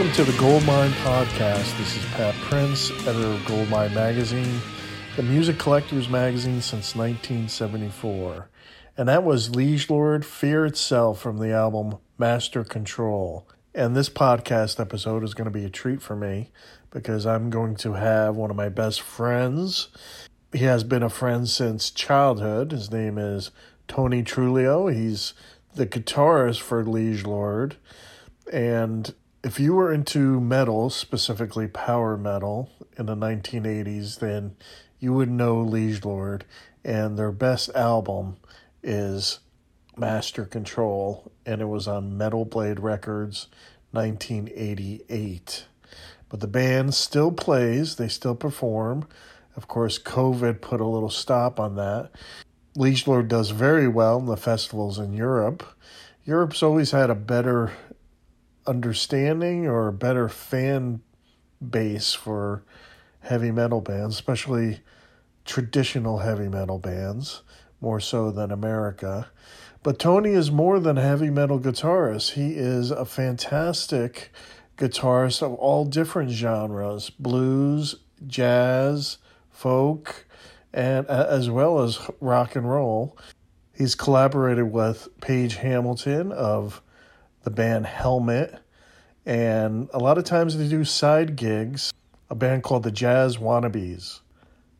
Welcome to the Goldmine Podcast. This is Pat Prince, editor of Goldmine Magazine, the music collector's magazine since 1974. And that was Liege Lord Fear Itself from the album Master Control. And this podcast episode is going to be a treat for me because I'm going to have one of my best friends. He has been a friend since childhood. His name is Tony Truglio. He's the guitarist for Liege Lord. And if you were into metal, specifically power metal, in the 1980s, then you would know Liege Lord. And their best album is Master Control, and it was on Metal Blade Records, 1988. But the band still plays, they still perform. Of course, COVID put a little stop on that. Liege Lord does very well in the festivals in Europe. Europe's always had a better understanding or better fan base for heavy metal bands, especially traditional heavy metal bands, more so than America. But Tony is more than a heavy metal guitarist. He is a fantastic guitarist of all different genres blues, jazz, folk, and uh, as well as rock and roll. He's collaborated with Page Hamilton of the band Helmet, and a lot of times they do side gigs, a band called the Jazz Wannabes.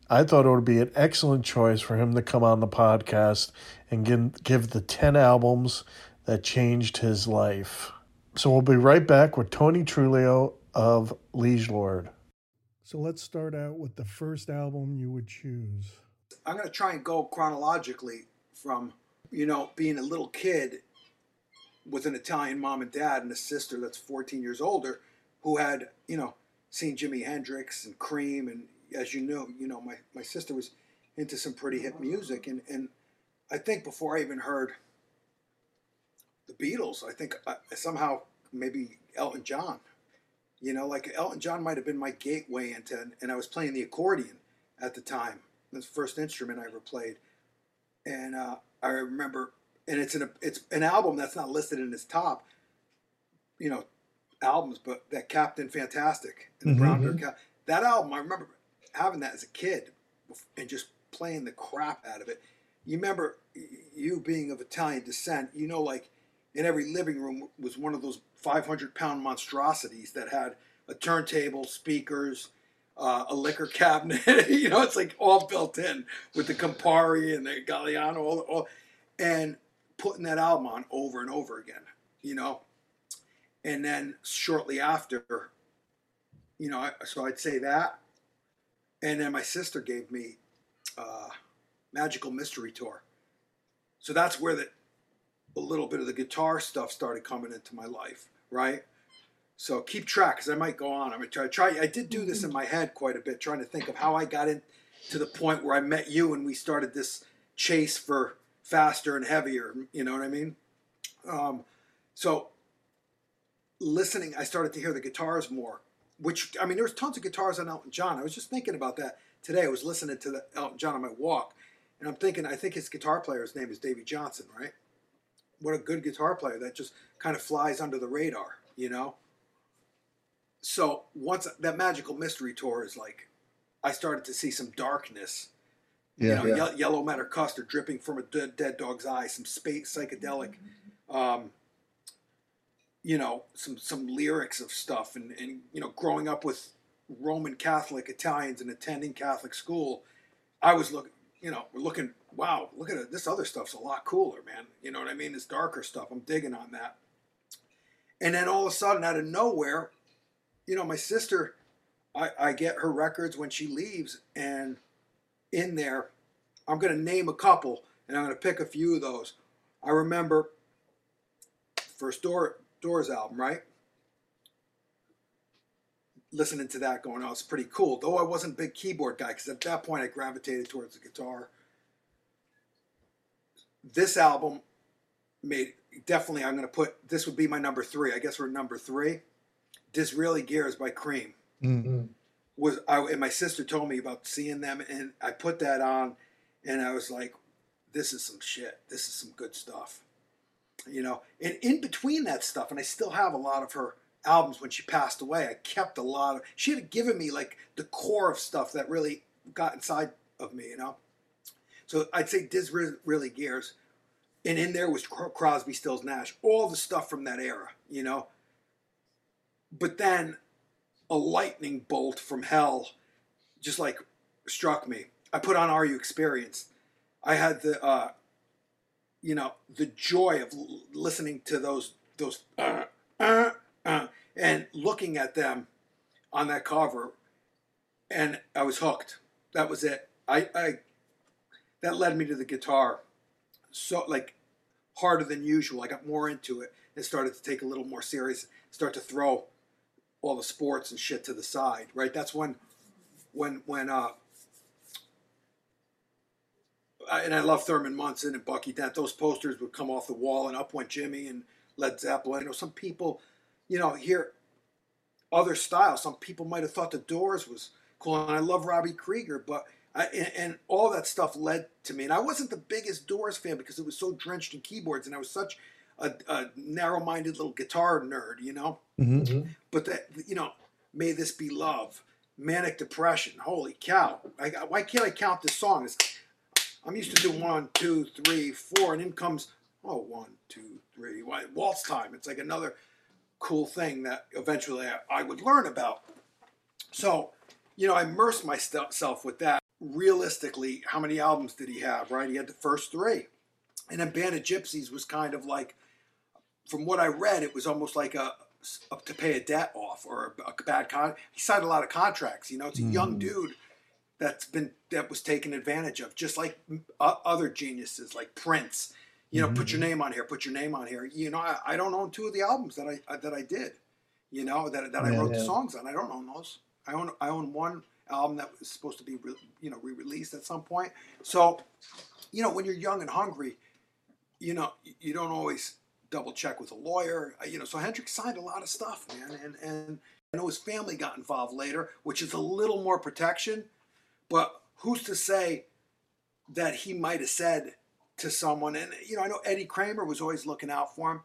I thought it would be an excellent choice for him to come on the podcast and give, give the 10 albums that changed his life. So we'll be right back with Tony Truglio of Liege Lord. So let's start out with the first album you would choose. I'm going to try and go chronologically from, you know, being a little kid with an Italian mom and dad and a sister that's 14 years older who had, you know, seen Jimi Hendrix and Cream and as you know, you know, my, my sister was into some pretty hip music, and, and I think before I even heard the Beatles, I think I, somehow maybe Elton John, you know, like Elton John might have been my gateway into, and I was playing the accordion at the time, the first instrument I ever played, and uh, I remember, and it's an it's an album that's not listed in its top, you know, albums, but that Captain Fantastic and mm-hmm. Brown Dirt that album I remember having that as a kid and just playing the crap out of it. You remember you being of Italian descent, you know, like in every living room was one of those 500 pound monstrosities that had a turntable, speakers, uh, a liquor cabinet. you know, it's like all built in with the Campari and the Galliano, all, all, and putting that album on over and over again, you know. And then shortly after, you know, so I'd say that. And then my sister gave me uh, Magical Mystery Tour. So that's where the, a little bit of the guitar stuff started coming into my life, right? So keep track because I might go on. I'm gonna try, try. I did do this in my head quite a bit, trying to think of how I got in to the point where I met you and we started this chase for faster and heavier. You know what I mean? Um, so listening, I started to hear the guitars more which I mean, there was tons of guitars on Elton John. I was just thinking about that today. I was listening to the Elton John on my walk, and I'm thinking, I think his guitar player's name is Davey Johnson, right? What a good guitar player that just kind of flies under the radar, you know. So once that magical mystery tour is like, I started to see some darkness. Yeah, you know, yeah. Ye- yellow matter custard dripping from a dead, dead dog's eye, some space psychedelic. Um, you know some some lyrics of stuff and and you know growing up with Roman Catholic Italians and attending Catholic school, I was looking you know we're looking wow look at it this other stuff's a lot cooler man you know what I mean this darker stuff I'm digging on that and then all of a sudden out of nowhere you know my sister I, I get her records when she leaves and in there I'm going to name a couple and I'm going to pick a few of those I remember first door Doors album, right? Listening to that, going, oh, it's pretty cool. Though I wasn't a big keyboard guy, because at that point I gravitated towards the guitar. This album made definitely. I'm going to put this would be my number three. I guess we're number three. Disraeli Gears by Cream. Mm-hmm. Was I and my sister told me about seeing them, and I put that on, and I was like, "This is some shit. This is some good stuff." you know and in between that stuff and i still have a lot of her albums when she passed away. I kept a lot of. She had given me like the core of stuff that really got inside of me, you know. So I'd say Disraeli Gears, and in there was Crosby, Stills, Nash, all the stuff from that era, you know. But then a lightning bolt from hell just like struck me. I put on Are You Experienced? I had the, uh, you know, the joy of listening to those those uh, uh, uh, and looking at them on that cover, and I was hooked. That was it. I, I that led me to the guitar, so like harder than usual. I got more into it and started to take a little more serious. Start to throw all the sports and shit to the side. Right. That's when when when uh and I love Thurman Munson and Bucky Dent. Those posters would come off the wall, and up went Jimi and Led Zeppelin. You know, some people, you know, hear other styles. Some people might have thought the Doors was cool, and I love Robbie Krieger, but I, and, and, all that stuff led to me. And I wasn't the biggest Doors fan because it was so drenched in keyboards, and I was such a, a narrow-minded little guitar nerd, you know. Mm-hmm. But that, you know, may this be love, manic depression. Holy cow! I, why can't I count this song? It's, I'm used to do one, two, three, four, and in comes oh one, two, three. Why waltz time? It's like another cool thing that eventually I, I would learn about. So, you know, I immersed myself with that. Realistically, how many albums did he have? Right, he had the first three, and then Band of Gypsys was kind of like, from what I read, it was almost like a to pay a debt off or a, a bad con. He signed a lot of contracts. You know, it's a mm. young dude that's been that was taken advantage of, just like other geniuses like Prince. You know, mm-hmm. put your mm-hmm. name on here. Put your name on here. You know, I, I don't own two of the albums that I that I did. You know that that yeah, I wrote yeah. the songs on. I don't own those. I own I own one album that was supposed to be re, you know re-released at some point. So, you know, when you're young and hungry, you know, you don't always double check with a lawyer. Uh, you know, so Hendrix signed a lot of stuff, man, and and I know his family got involved later, which is a little more protection. But who's to say that he might have said to someone, and you know, I know Eddie Kramer was always looking out for him.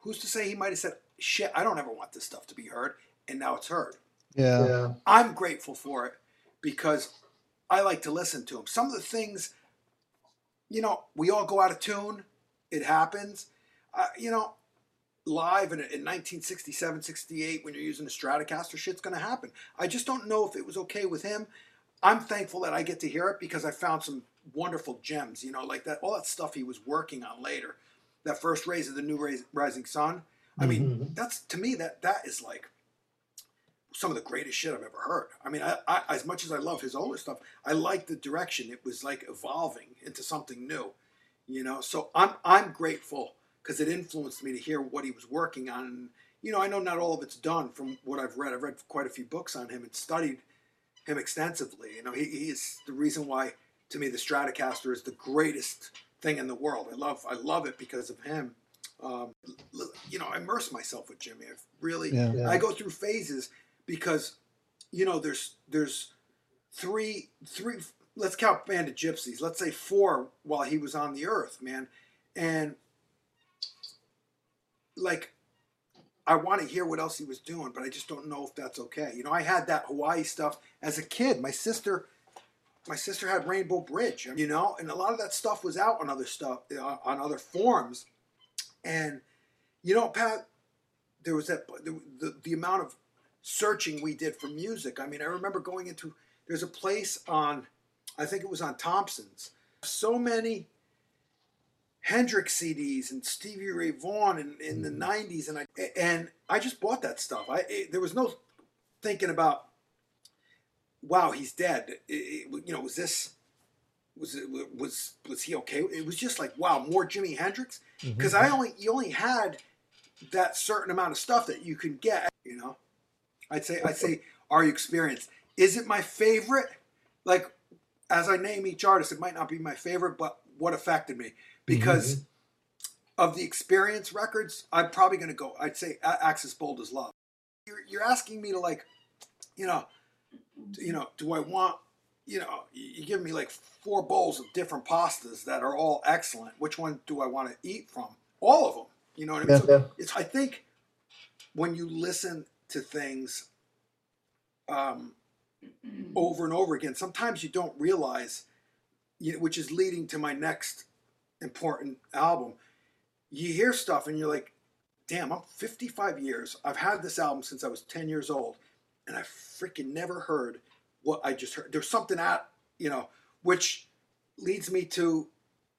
Who's to say he might have said, "Shit, I don't ever want this stuff to be heard," and now it's heard. Yeah. yeah. I'm grateful for it because I like to listen to him. Some of the things, you know, we all go out of tune. It happens. Uh, you know, live in, in 1967, 68, when you're using a Stratocaster, shit's going to happen. I just don't know if it was okay with him. I'm thankful that I get to hear it because I found some wonderful gems, you know, like that, all that stuff he was working on later. That first rays of the new rising sun. I mean, mm-hmm. that's to me that that is like some of the greatest shit I've ever heard. I mean, I, I, as much as I love his older stuff, I like the direction it was like evolving into something new, you know. So I'm I'm grateful because it influenced me to hear what he was working on. And, you know, I know not all of it's done from what I've read. I've read quite a few books on him and studied him extensively. You know, he, he is the reason why, to me, the Stratocaster is the greatest thing in the world. I love I love it because of him. Um, you know, I immerse myself with Jimi. I've really yeah, yeah. I go through phases because you know there's there's three three let's count Band of Gypsys. Let's say four while he was on the earth, man. And like I want to hear what else he was doing, but I just don't know if that's okay. You know, I had that Hawaii stuff as a kid. My sister, my sister had Rainbow Bridge, you know, and a lot of that stuff was out on other stuff uh, on other forums. And you know, Pat, there was that the, the, the amount of searching we did for music. I mean, I remember going into there's a place on, I think it was on Thompson's. So many Hendrix CDs and Stevie Ray Vaughan in, in the '90s, mm-hmm. and I and I just bought that stuff. I it, there was no thinking about, wow, he's dead. It, you know, was this was it was was he okay? It was just like wow, more Jimi Hendrix because mm-hmm. I only you only had that certain amount of stuff that you can get. You know, I'd say I'd say, are you experienced? Is it my favorite? Like as I name each artist, it might not be my favorite, but what affected me because mm-hmm. of the experience records, I'm probably going to go. I'd say Axis Bold as Love. You're, you're asking me to like, you know, you know, do I want, you know, you give me like four bowls of different pastas that are all excellent. Which one do I want to eat from? All of them. You know what I mean? Yeah, so yeah. it's I think when you listen to things um, over and over again, sometimes you don't realize, you which is leading to my next important album. You hear stuff and you're like, damn, I'm 55 years. I've had this album since I was 10 years old, and I freaking never heard what I just heard. There's something at, you know, which leads me to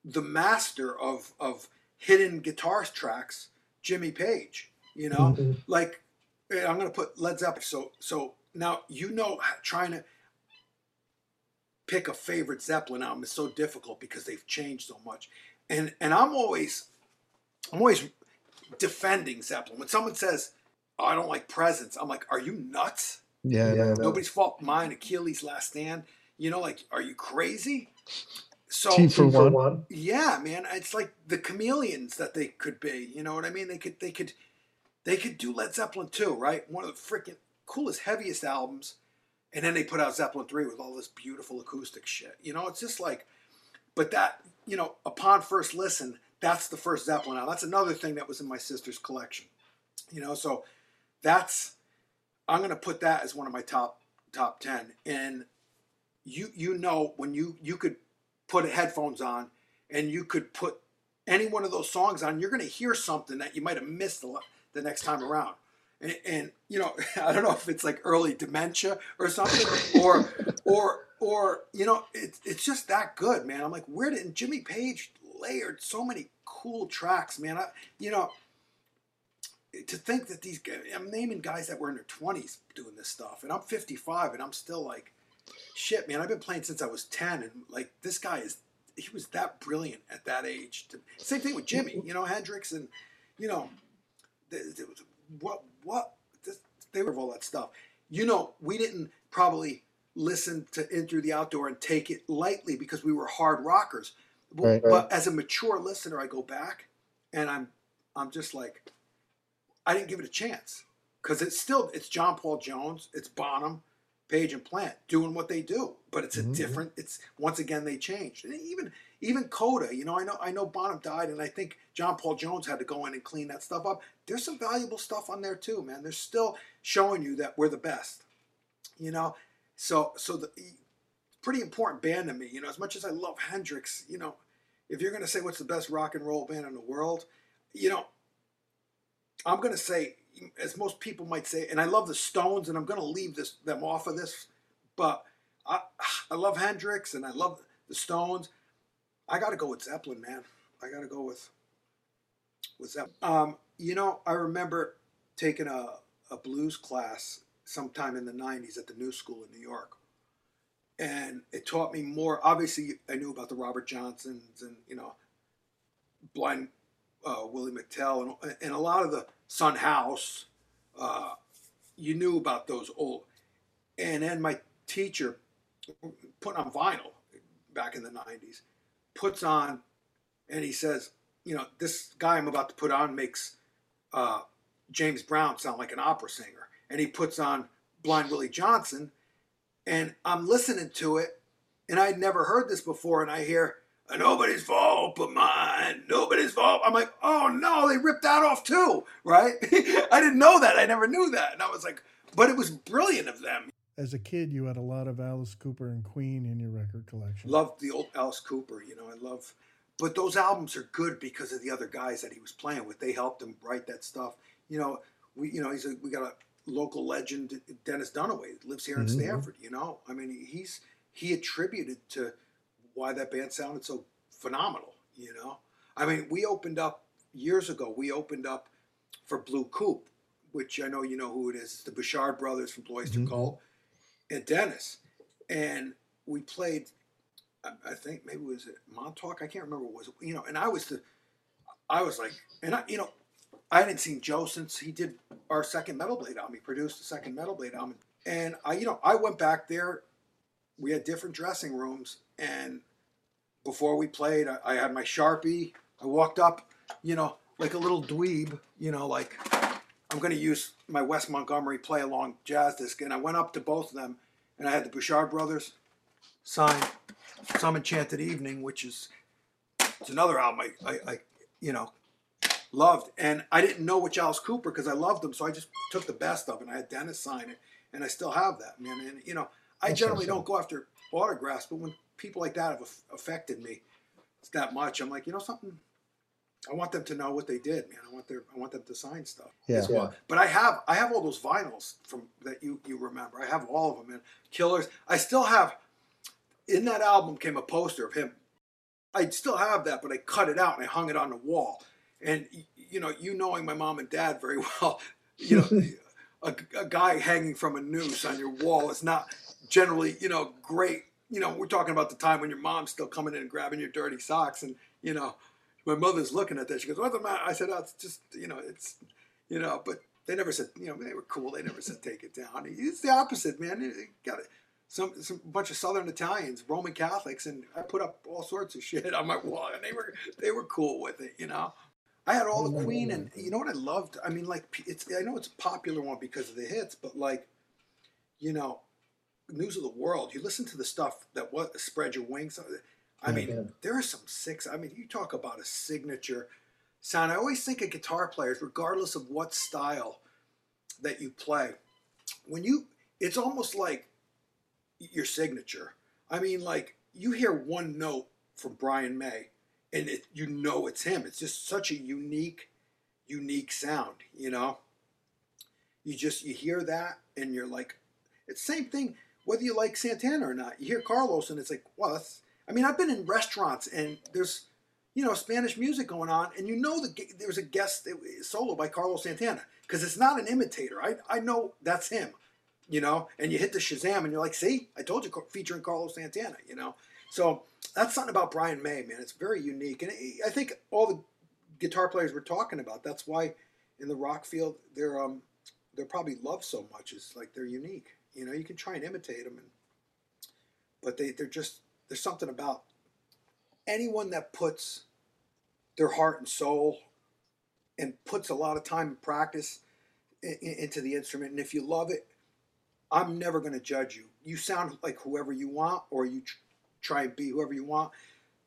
the master of of hidden guitar tracks, Jimmy Page. You know, mm-hmm. like I'm gonna put Led Zeppelin. So so now you know trying to pick a favorite Zeppelin album is so difficult because they've changed so much. And and I'm always I'm always defending Zeppelin. When someone says, oh, I don't like Presence, I'm like, Are you nuts? Yeah, yeah nobody's fault mine, Achilles last stand. You know, like, are you crazy? So Tea for, one. one. Yeah, man. It's like the chameleons that they could be. You know what I mean? They could they could they could do Led Zeppelin too, right? One of the freaking coolest, heaviest albums. And then they put out Zeppelin 3 with all this beautiful acoustic shit. You know, it's just like, but that, you know, upon first listen, that's the first Zeppelin album. That's another thing that was in my sister's collection. You know, so that's, I'm to put that as one of my top, top 10. And you, you know, when you, you could put headphones on and you could put any one of those songs on, you're to hear something that you might have missed the, the next time around. And, and, you know, I don't know if it's like early dementia or something, or or or you know, it's it's just that good, man. I'm like, where did Jimmy Page layered so many cool tracks, man? I, you know, to think that these guys, I'm naming guys that were in their 20s doing this stuff, and I'm 55, and I'm still like, shit, man. I've been playing since I was 10, and like this guy is, he was that brilliant at that age. To, same thing with Jimmy, you know, Hendrix, and you know, what what this, they were all that stuff. You know, we didn't probably listen to In Through the Outdoor and take it lightly because we were hard rockers. But, right, right. but as a mature listener, I go back and I'm I'm just like, I didn't give it a chance because it's still it's John Paul Jones, it's Bonham, Page and Plant doing what they do, but it's a mm-hmm. different. It's once again they changed. And even even Coda, you know, I know I know Bonham died, and I think John Paul Jones had to go in and clean that stuff up. There's some valuable stuff on there too, man. They're still showing you that we're the best, you know. So so the pretty important band to me, you know. As much as I love Hendrix, you know, if you're gonna say what's the best rock and roll band in the world, you know, I'm gonna say, as most people might say, and I love the Stones, and I'm gonna leave this them off of this, but I I love Hendrix and I love the Stones I got to go with Zeppelin, man. I got to go with with Zeppelin. Um, you know, I remember taking a, a blues class sometime in the 90s at the New School in New York. And it taught me more. Obviously, I knew about the Robert Johnsons and, you know, Blind uh, Willie McTell and, and a lot of the Sun House. Uh, you knew about those old. And then my teacher put on vinyl back in the 90s puts on and he says, you know, this guy I'm about to put on makes uh, James Brown sound like an opera singer. And he puts on Blind Willie Johnson, and I'm listening to it, and I'd never heard this before, and I hear, nobody's fault but mine, nobody's fault. I'm like, oh no, they ripped that off too, right? I didn't know that. I never knew that. And I was like, but it was brilliant of them as a kid, you had a lot of Alice Cooper and Queen in your record collection. Loved the old Alice Cooper, you know, I love, but those albums are good because of the other guys that he was playing with. They helped him write that stuff. You know, we, you know, he's a, we got a local legend, Dennis Dunaway, lives here in mm-hmm. Stamford. You know, I mean, he's he attributed to why that band sounded so phenomenal. You know, I mean, we opened up years ago. We opened up for Blue Coupe, which I know you know who it is. It's the Bouchard brothers from Cloister mm-hmm. Cult at Dennis, and we played. I think maybe it was it Montauk. I can't remember. What was you know? And I was the, I was like, and I you know, I hadn't seen Joe since he did our second Metal Blade album. He produced the second Metal Blade album, and I you know I went back there. We had different dressing rooms, and before we played, I, I had my sharpie. I walked up, you know, like a little dweeb, you know, like I'm going to use my Wes Montgomery play along jazz disc. And I went up to both of them and I had the Bouchard brothers sign Some Enchanted Evening, which is it's another album I, I, I, you know, loved. And I didn't know which Alice Cooper because I loved them, so I just took the best of it. And I had Dennis sign it, and I still have that, man. And you know, I That's generally awesome. don't go after autographs, but when people like that have affected me that much, I'm like, you know, something. I want them to know what they did, man. I want their, I want them to sign stuff. Yeah. as well. But I have, I have all those vinyls from that you you remember. I have all of them, man. Killers. I still have. In that album came a poster of him. I still have that, but I cut it out and I hung it on the wall. And you know, you knowing my mom and dad very well, you know, a, a guy hanging from a noose on your wall is not generally, you know, great. You know, we're talking about the time when your mom's still coming in and grabbing your dirty socks, and you know, my mother's looking at that. She goes, "What's the matter?" I said, "Oh, it's just, you know, it's, you know." But they never said, you know, they were cool. They never said take it down. It's the opposite, man. You got it. Some some bunch of Southern Italians, Roman Catholics, and I put up all sorts of shit on my wall, and they were they were cool with it, you know. I had all the Queen, and you know what I loved? I mean, like it's I know it's a popular one because of the hits, but like, you know, News of the World. You listen to the stuff that what spread your wings. Uh, I oh, mean, yeah. there are some six. I mean, you talk about a signature sound. I always think of guitar players, regardless of what style that you play. When you, it's almost like your signature. I mean, like you hear one note from Brian May, and it, you know it's him. It's just such a unique, unique sound. You know, you just you hear that, and you're like, it's the same thing whether you like Santana or not. You hear Carlos, and it's like, well, that's. I mean, I've been in restaurants, and there's, you know, Spanish music going on, and you know that there's a guest solo by Carlos Santana because it's not an imitator. I I know that's him you know, and you hit the Shazam and you're like, see, I told you, featuring Carlos Santana, you know. So that's something about Brian May, man. It's very unique, and I think all the guitar players we're talking about, that's why in the rock field they're um they're probably loved so much. Is like they're unique. You know, you can try and imitate them, and but they they're just there's something about anyone that puts their heart and soul and puts a lot of time and practice into the instrument, and if you love it I'm never going to judge you. You sound like whoever you want, or you try and be whoever you want.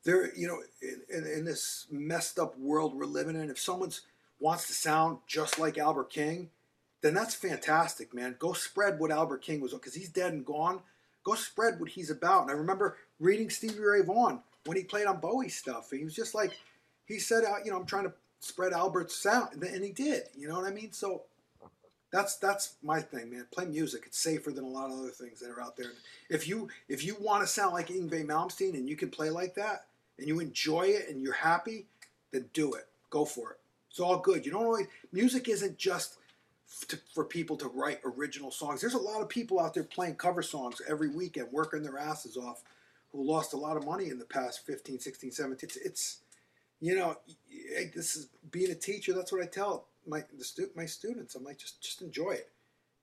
There, you know, in, in, this messed up world we're living in, if someone wants to sound just like Albert King, then that's fantastic, man. Go spread what Albert King was, because he's dead and gone. Go spread what he's about. And I remember reading Stevie Ray Vaughan when he played on Bowie stuff. And he was just like, he said, uh, you know, I'm trying to spread Albert's sound, and, and he did. You know what I mean? So that's that's my thing, man. Play music. It's safer than a lot of other things that are out there. If you if you want to sound like Yngwie Malmsteen and you can play like that and you enjoy it and you're happy, then do it. Go for it. It's all good. You don't always music isn't just to, for people to write original songs. There's a lot of people out there playing cover songs every weekend, working their asses off, who lost a lot of money in the past 15, 16, 17. It's, it's you know, this is being a teacher. That's what I tell my the stu- my students. I'm like, just just enjoy it.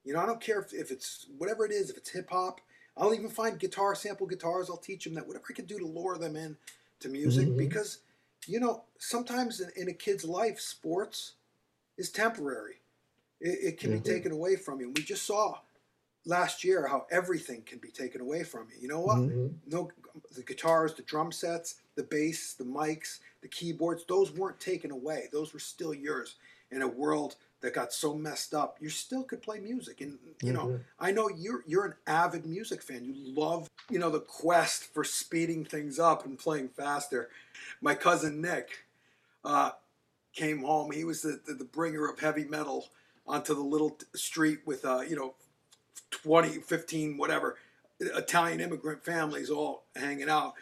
You know, I don't care if, if it's whatever it is. If it's hip hop, I'll even find guitar sample guitars. I'll teach them that whatever I can do to lure them in to music Mhm. because you know sometimes in, in a kid's life, sports is temporary. It, it can Mhm. be taken away from you. We just saw last year how everything can be taken away from you. You know what? Mhm. no the guitars the drum sets the bass the mics the keyboards those weren't taken away those were still yours in a world that got so messed up you still could play music. And you know Mhm. i know you're you're an avid music fan. You love you know the quest for speeding things up and playing faster. My cousin nick uh, came home. He was the, the, the bringer of heavy metal onto the little t- street with uh, you know 20 15 whatever Italian immigrant families all hanging out,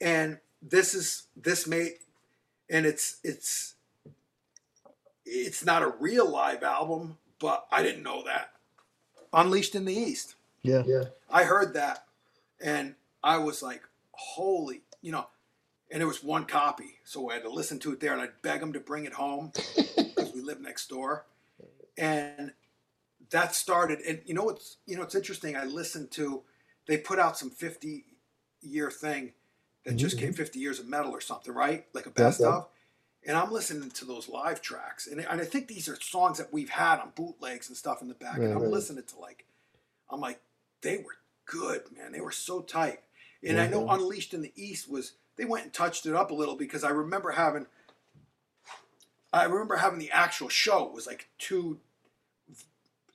and this is this made, and it's it's it's not a real live album, but I didn't know that. Unleashed in the East, Yeah. Yeah. I heard that, and I was like, holy, you know, and it was one copy, so I had to listen to it there, and I'd beg them to bring it home because we live next door, and that started, and you know what's you know it's interesting. I listened to they put out some 50 year thing that just Mhm. came 50 years of metal or something, right? Like a best yeah. of. And I'm listening to those live tracks. And, and I think these are songs that we've had on bootlegs and stuff in the back. and I'm right. listening to like, I'm like, they were good, man. They were so tight. And I know Mhm. Unleashed in the East was, they went and touched it up a little because I remember having I remember having the actual show. It was like two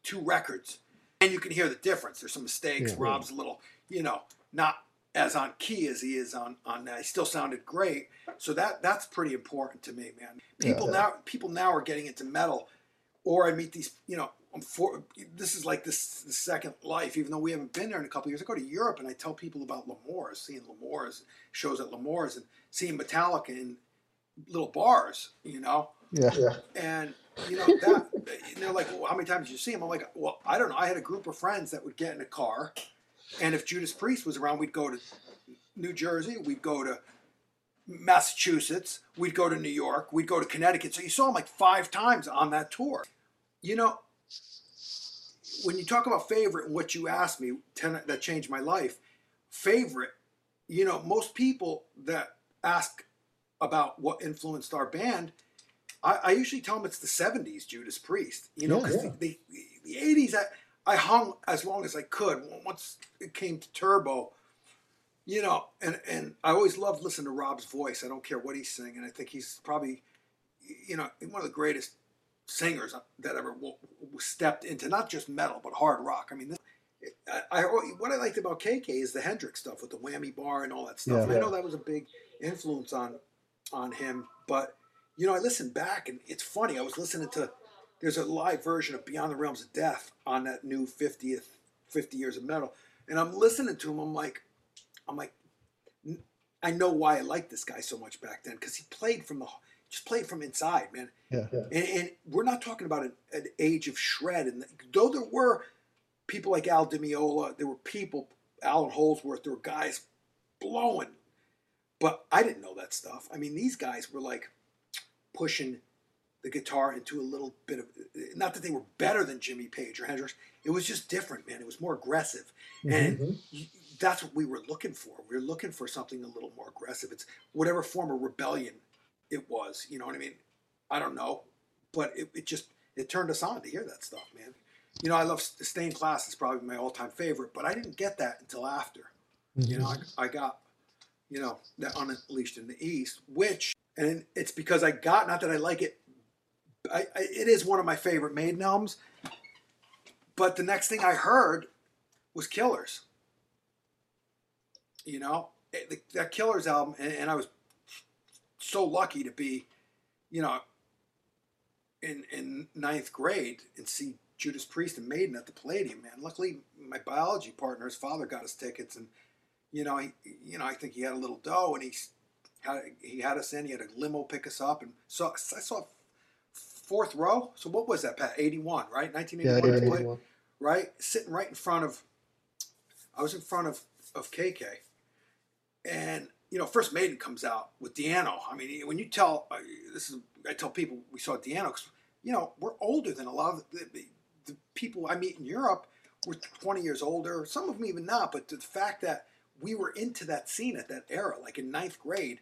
two records, and you can hear the difference. There's some mistakes. Yeah. Rob's a little, you know, not as on key as he is on on that. He still sounded great. So that that's pretty important to me, man. People Yeah. now people now are getting into metal, or I meet these, you know. I'm for, this is like this the second life, even though we haven't been there in a couple of years. I go to Europe and I tell people about L'Amour's, seeing L'Amour's shows at L'Amour's, and seeing Metallica in little bars, you know. Yeah. Yeah. And you know that and they're like, well, how many times did you see him? I'm like, well, I don't know. I had a group of friends that would get in a car, and if Judas Priest was around, we'd go to New Jersey, we'd go to Massachusetts, we'd go to New York, we'd go to Connecticut. So you saw him like five times on that tour. You know, when you talk about favorite and what you asked me, ten, that changed my life. Favorite, you know, most people that ask about what influenced our band, I, I usually tell them it's the '70s Judas Priest. You know, Yeah, yeah. the, the, the '80s, I, I hung as long as I could. Once it came to Turbo, you know, and and I always loved listening to Rob's voice. I don't care what he's singing. I think he's probably, you know, one of the greatest singers that ever stepped into not just metal but hard rock. I mean, this, I, I oh, what I liked about KK is the Hendrix stuff with the whammy bar and all that stuff. Yeah. I know that was a big influence on on him, but you know, I listened back and it's funny. I was listening to there's a live version of Beyond the Realms of Death on that new 50th 50 years of metal, and I'm listening to him. I'm like, I'm like, n- I know why I liked this guy so much back then because he played from the just played from inside, man. Yeah. Yeah. And, and we're not talking about an, an age of shred. And though there were people like Al Di Meola, there were people, Allan Holdsworth, there were guys blowing. But I didn't know that stuff. I mean, these guys were like pushing the guitar into a little bit of, not that they were better than Jimmy Page or Hendrix. It was just different, man. It was more aggressive. And Mhm. y- that's what we were looking for. We were looking for something a little more aggressive. It's whatever form of rebellion it was. You know what I mean? I don't know, but it, it just it turned us on to hear that stuff, man. You know, I love Stained Class It's probably my all-time favorite, but I didn't get that until after. You know, I, I got you know that Unleashed in the East, which and it's because I got not that I like it. I, I it is one of my favorite Maiden albums, but the next thing I heard was Killers. You know, It- the, that Killers album, and, and I was so lucky to be, you know, in in ninth grade and see Judas Priest and Maiden at the Palladium. Man, luckily my biology partner, his father, got us tickets, and you know, he, you know, I think he had a little dough, and he had he had us in. He had a limo pick us up, and so I saw fourth row. So what was that, Pat? Eighty one, right? Nineteen eighty Yeah, one. Yeah, play right? Sitting right in front of, I was in front of, of KK. And, you know, First Maiden comes out with Di'Anno. I mean, when you tell, uh, this is, I tell people we saw Di'Anno because, you know, we're older than a lot of the, the, the people I meet in Europe. We're 20 years older, some of them even not, but the fact that we were into that scene at that era, like in ninth grade,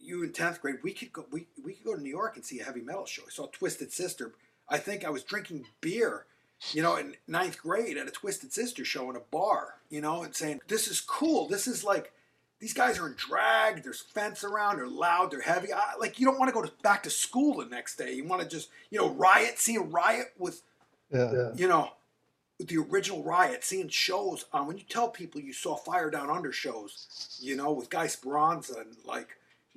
you in 10th grade, we could go, we, we could go to New York and see a heavy metal show. I saw Twisted Sister. I think I was drinking beer you know, in ninth grade at a Twisted Sister show in a bar, you know, and saying, this is cool. This is like, these guys are in drag. There's fence around. They're loud. They're heavy. I, like, you don't want to go to, back to school the next day. You want to just, you know, riot, see a riot with, Yeah. Yeah. you know, with the original riot, seeing shows. Um, when you tell people you saw Fire Down Under shows, you know, with Guy Speranza and like,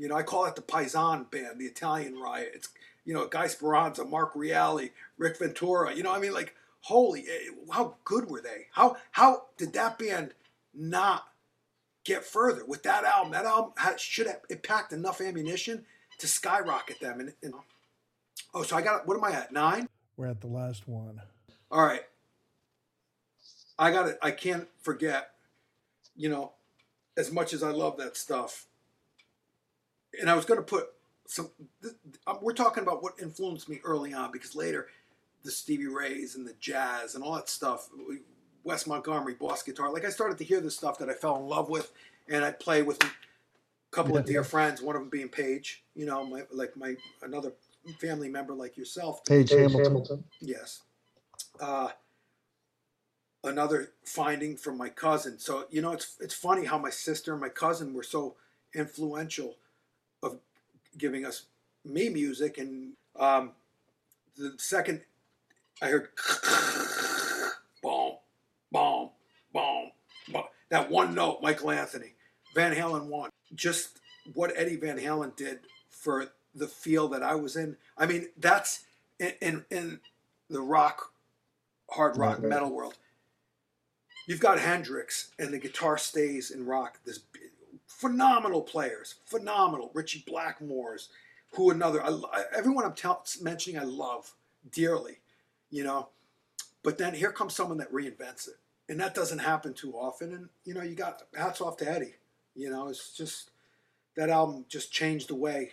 you know, I call it the Paisan band, the Italian riot. It's, you know, Guy Speranza, Mark Reale, Rick Ventura. You know, I mean, like, holy, eh, how good were they? How how did that band not get further with that album? That album had, should have it packed enough ammunition to skyrocket them. And, and oh, so I got what am I at nine? We're at the last one. All right. I got it. I can't forget, you know, as much as I love that stuff. And I was going to put some, th- um, we're talking about what influenced me early on because later the Stevie Rays and the jazz and all that stuff, Wes Montgomery, boss guitar, like I started to hear this stuff that I fell in love with and I play with a couple of dear friends, one of them being Page, you know, my, like my, another family member like yourself. Paige Page Hamilton. Hamilton. Yes. Uh, another finding from my cousin. So you know, it's it's funny how my sister and my cousin were so influential of giving us me music, and um, the second I heard boom, boom, boom, boom, that one note, Michael Anthony, Van Halen won. Just what Eddie Van Halen did for the feel that I was in. I mean, that's in in, in the rock, hard rock, Okay. metal world. You've got Hendrix, and the guitar stays in rock. This phenomenal players, phenomenal Ritchie Blackmore's, who another. I, everyone I'm tell, mentioning, I love dearly, you know. But then here comes someone that reinvents it, and that doesn't happen too often. And you know, you got hats off to Eddie. You know, it's just that album just changed the way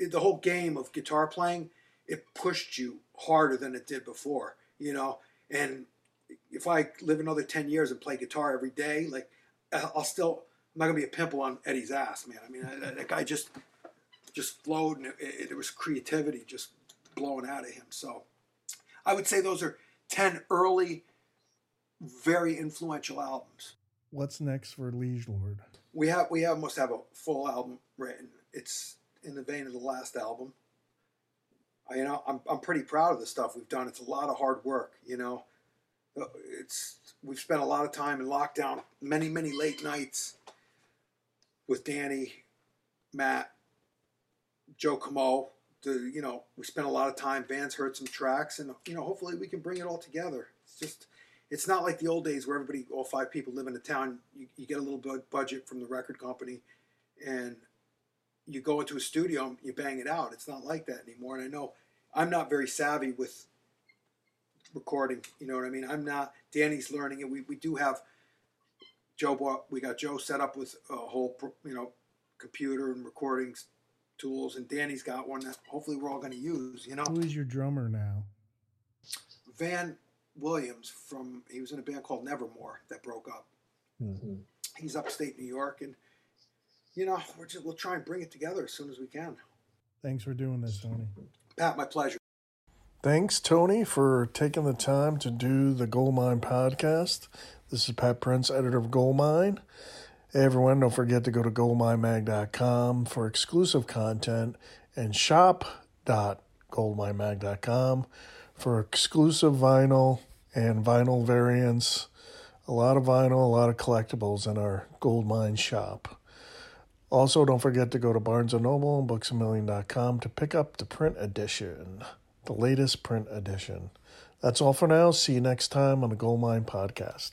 it, the whole game of guitar playing. It pushed you harder than it did before. You know, and if I live another ten years and play guitar every day, like I'll still I'm not gonna be a pimple on Eddie's ass, man. I mean, that, that guy just just flowed, and it, it, was creativity just blowing out of him. So I would say those are ten early, very influential albums. What's next for Liege Lord? We have we almost have a full album written. It's in the vein of the last album. I, you know, I'm I'm pretty proud of the stuff we've done. It's a lot of hard work. You know, Uh, it's we've spent a lot of time in lockdown, many many late nights with Danny, Matt, Joe Comeau. To you know, we spent a lot of time. Vans heard some tracks, and you know, hopefully we can bring it all together. It's just it's not like the old days where everybody, all five people live in a town. You, you get a little bit budget from the record company, and you go into a studio and you bang it out. It's not like that anymore. And I know I'm not very savvy with recording. You know what I mean? I'm not. Danny's learning it. We we do have Joe. bought- We got Joe set up with a whole you know computer and recording tools, and Danny's got one that hopefully we're all going to use. You know. Who is your drummer now? Van Williams from he was in a band called Nevermore that broke up. Mhm. He's upstate New York, and you know we're just, we'll try and bring it together as soon as we can. Thanks for doing this, Tony. Pat, my pleasure. Thanks, Tony, for taking the time to do the Goldmine podcast. This is Pat Prince, editor of Goldmine. Hey, everyone, don't forget to go to goldminemag.com for exclusive content and shop.goldminemag.com for exclusive vinyl and vinyl variants. A lot of vinyl, a lot of collectibles in our Goldmine shop. Also, don't forget to go to Barnes & Noble and BooksAMillion.com to pick up the print edition, the latest print edition. That's all for now. See you next time on the Goldmine Podcast.